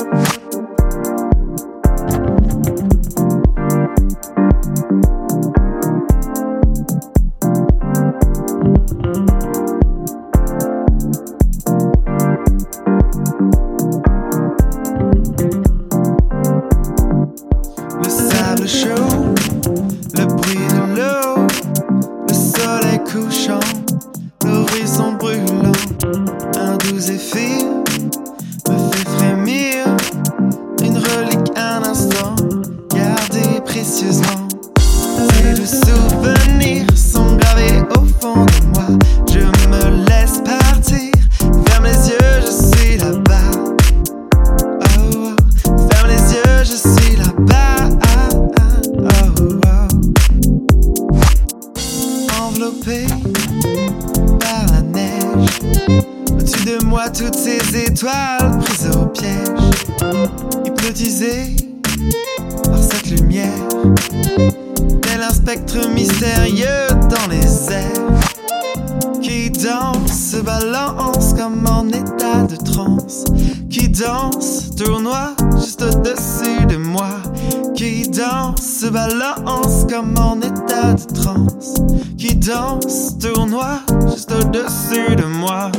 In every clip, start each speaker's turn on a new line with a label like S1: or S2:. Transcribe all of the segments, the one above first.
S1: Le sable chaud, le bruit de l'eau, le soleil couchant, l'horizon brûlant, un doux effet. Étoiles prises au piège, hypnotisé par cette lumière, tel un spectre mystérieux dans les airs, qui danse, se balance comme en état de transe, qui danse, tournoie juste au-dessus de moi, qui danse, se balance comme en état de transe, qui danse, tournoie juste au-dessus de moi.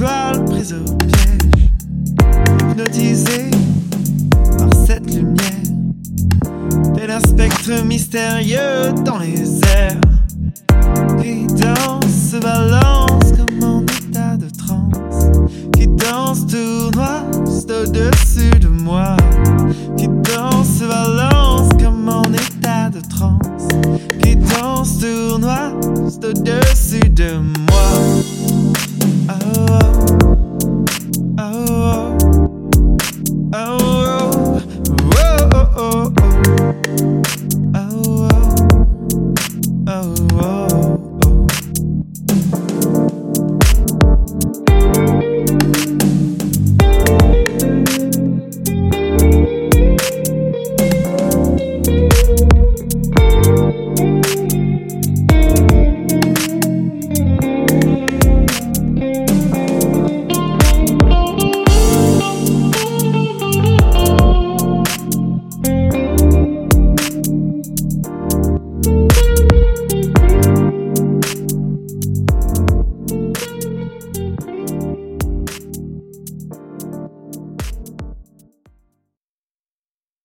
S1: Étoiles prises au piège hypnotisé par cette lumière, tel un spectre mystérieux dans les airs, qui danse, se balance comme en état de transe, qui danse, tournoie juste au-dessus de moi, qui danse, se balance comme en état de transe, qui danse, tournoie juste au-dessus de moi.